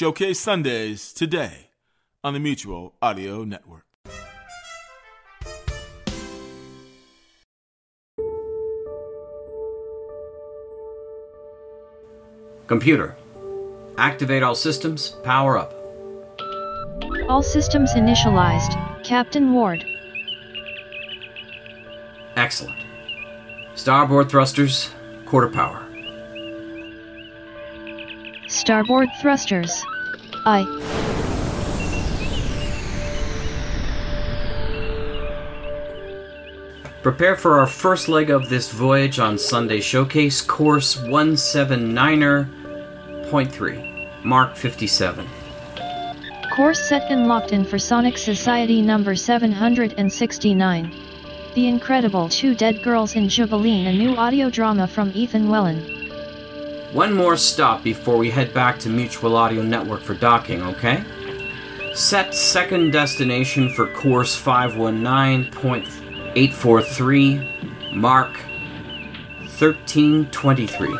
Showcase Sundays today on the Mutual Audio Network. Computer, activate all systems, power up. All systems initialized, Captain Ward. Excellent. Starboard thrusters, quarter power. Starboard thrusters. I. Prepare for our first leg of this voyage on Sunday Showcase, course 179er.3, Mark 57. Course set and locked in for Sonic Society number 769. The Incredible Two Dead Girls in Jubilee, a new audio drama from Ethan Wellen. One more stop before we head back to Mutual Audio Network for docking, okay? Set second destination for course 519.843, Mark 1323.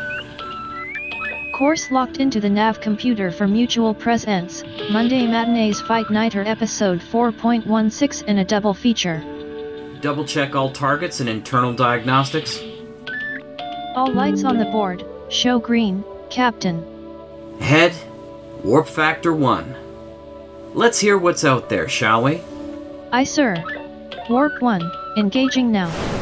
Course locked into the nav computer for Mutual Presents, Monday Matinee's First Nighter episode 4.16 in a double feature. Double check all targets and internal diagnostics. All lights on the board, show green, Captain. Head, warp factor 1. Let's hear what's out there, shall we? Aye, sir. Warp 1, engaging now.